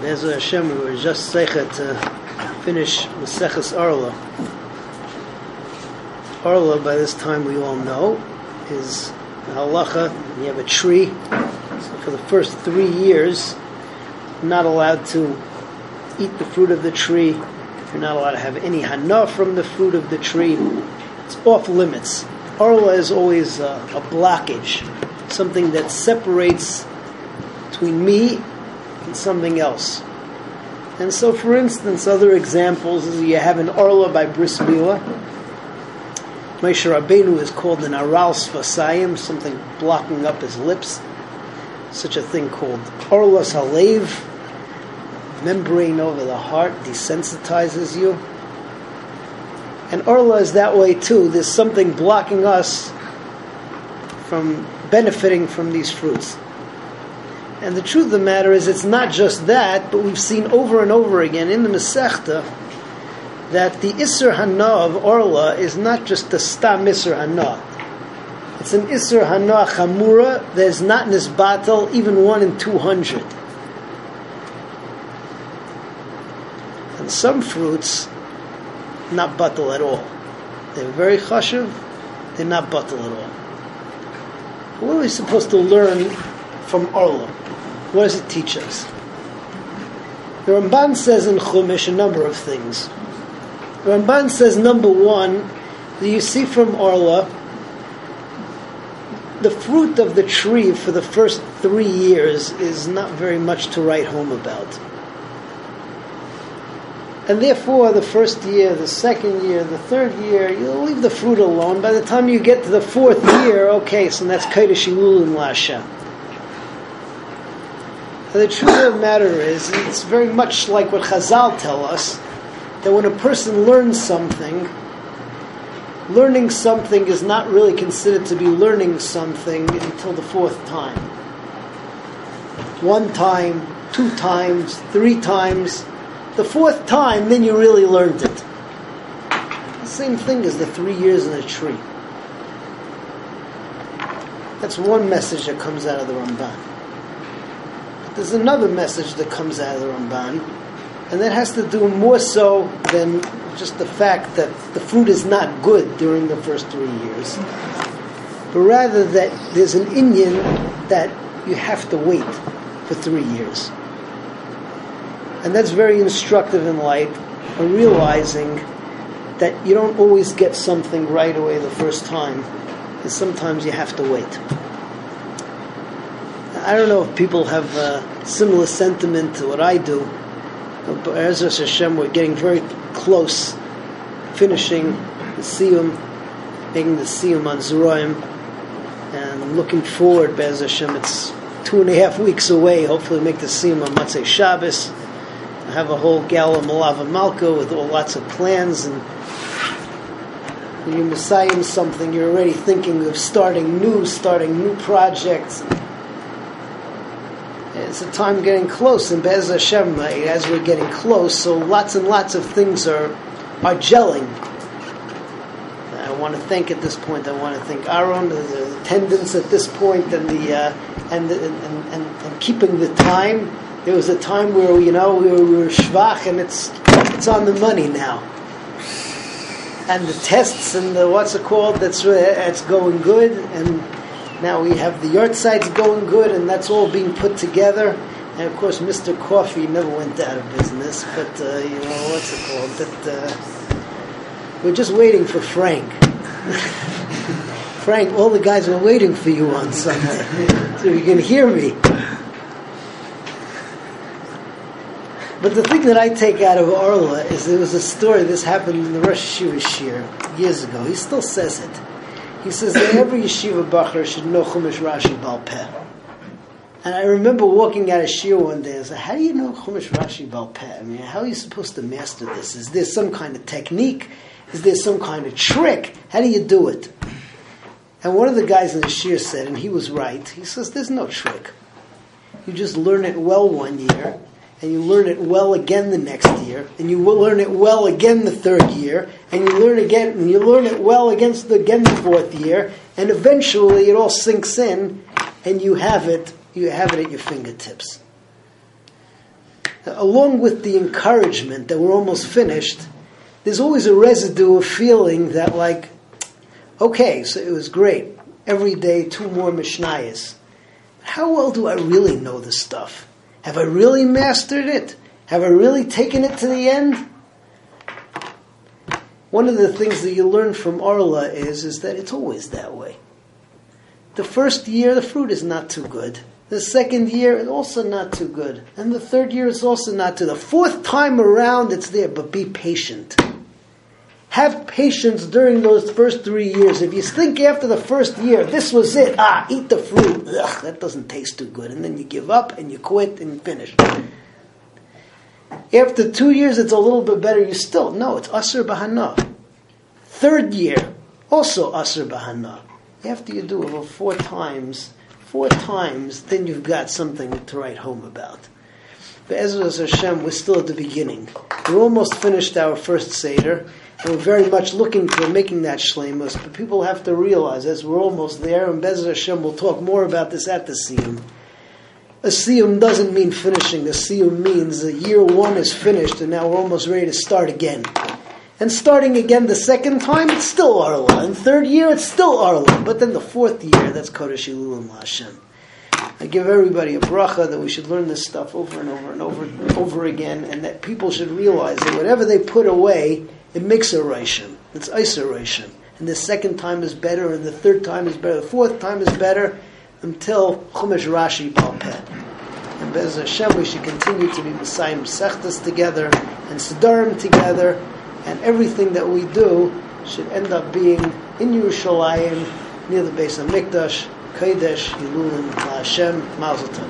Be'ezer Hashem, we were just zeichet to finish Maseches Arla. Arla, by this time we all know, is halacha. You have a tree. So for the first three years, not allowed to eat the fruit of the tree. You're not allowed to have any hana from the fruit of the tree. It's off limits. Arla is always a, a blockage, something that separates between me something else. And so, for instance, other examples is you have an Arla by Bris Milah. Moshe Rabbeinu is called an Aral Sfasayim, something blocking up his lips. Such a thing called Arlas Halev, membrane over the heart, desensitizes you. And Arla is that way too. There's something blocking us from benefiting from these fruits. And the truth of the matter is, it's not just that, but we've seen over and over again in the Masechta that the Isser Hana of Orla is not just the Stam Isser Hana. It's an Isser Hana Chamura that is not Nisbatal, even 1 in 200. And some fruits, not batal at all. They're very chashuv, they're not batal at all. What are we supposed to learn from Orla? What does it teach us? The Ramban says in Chumash a number of things. The Ramban says, number one, that you see from Orla, the fruit of the tree for the first three years is not very much to write home about. And therefore, the first year, the second year, the third year, you'll leave the fruit alone. By the time you get to the fourth year, okay, so that's Kodesh Elul and The truth of the matter is, it's very much like what Chazal tell us, that when a person learns something, learning something is not really considered to be learning something until the fourth time. One time, two times, three times. The fourth time, then you really learned it. The same thing as the three years in a tree. That's one message that comes out of the Ramban. There's another message that comes out of the Ramban, and that has to do more so than just the fact that the fruit is not good during the first three years, but rather that there's an inyan that you have to wait for three years. And that's very instructive in life, of realizing that you don't always get something right away the first time, and sometimes you have to wait. I don't know if people have a similar sentiment to what I do, but Ezra Hashem, we're getting very close, finishing the Siyum, making the Siyum on Zeraim, and I'm looking forward, Bez Hashem, it's two and a half weeks away, hopefully make the Siyum on Motzei Shabbos, I have a whole gala Melava Malka with all lots of plans, and when you mesayem something, you're already thinking of starting new, starting new projects, it's a time getting close, and Bez Hashem, as we're getting close, so lots and lots of things are are gelling. I want to thank at this point. I want to thank Aaron, the attendance at this point, and the uh, and, the, and, and, and keeping the time. There was a time where you know we were, we were schwach, and it's it's on the money now. And the tests and the what's it called? That's it's going good and now we have the yahrzeits going good, and that's all being put together. And of course, Mr. Coffee never went out of business, but uh, you know what's it called? But uh, we're just waiting for Frank. Frank, all the guys were waiting for you on Sunday, so you can hear me. But the thing that I take out of Orla is there was a story. This happened in the Rosh year years ago. He still says it. He says that every yeshiva bacher should know Chumash Rashi Bal Peh. And I remember walking out of shiur one day. And I said, "How do you know Chumash Rashi Bal Peh? I mean, how are you supposed to master this? Is there some kind of technique? Is there some kind of trick? How do you do it?" And one of the guys in the shiur said, and he was right. He says, "There's no trick. You just learn it well one year, and you learn it well again the next year, and you will learn it well again the third year, and you learn again, and you learn it well against the, again the fourth year, and eventually it all sinks in, and you have it, you have it at your fingertips. along with the encouragement that we're almost finished, there's always a residue of feeling that, like, okay, so it was great. Every day, two more Mishnayos. How well do I really know this stuff? Have I really mastered it? Have I really taken it to the end? One of the things that you learn from Orla is, is that it's always that way. The first year, the fruit is not too good. The second year, it's also not too good. And the third year, it's also not too. The fourth time around, it's there, but be patient. Have patience during those first three years. If you think after the first year, this was it, ah, eat the fruit, Ugh, that doesn't taste too good. And then you give up and you quit and you finish. After two years, it's a little bit better. You still, no, it's Asr Bahana. Third year, also Asr Bahana. After you do it four times, four times, then you've got something to write home about. But Ezra Hashem, we're still at the beginning. We're almost finished our first Seder, and we're very much looking to making that shlemus. But people have to realize, as we're almost there, and Bezra Hashem will talk more about this at the Siyum. A Siyum doesn't mean finishing. A Siyum means that year one is finished, and now we're almost ready to start again. And starting again the second time, it's still Arla. And third year, it's still Arla. But then the fourth year, that's Kodesh Hilulim Hashem. I give everybody a bracha that we should learn this stuff over and over and over and over again, and that people should realize that whatever they put away, it makes a ration. It's isolation. And the second time is better, and the third time is better, the fourth time is better, until Chumash Rashi Balpeh. And Bez Hashem, we should continue to be Messiah Sechtas together, and Sedarim together, and everything that we do should end up being in Yerushalayim, near the Beis HaMikdash, קיידש ילו מאשם מאזוטן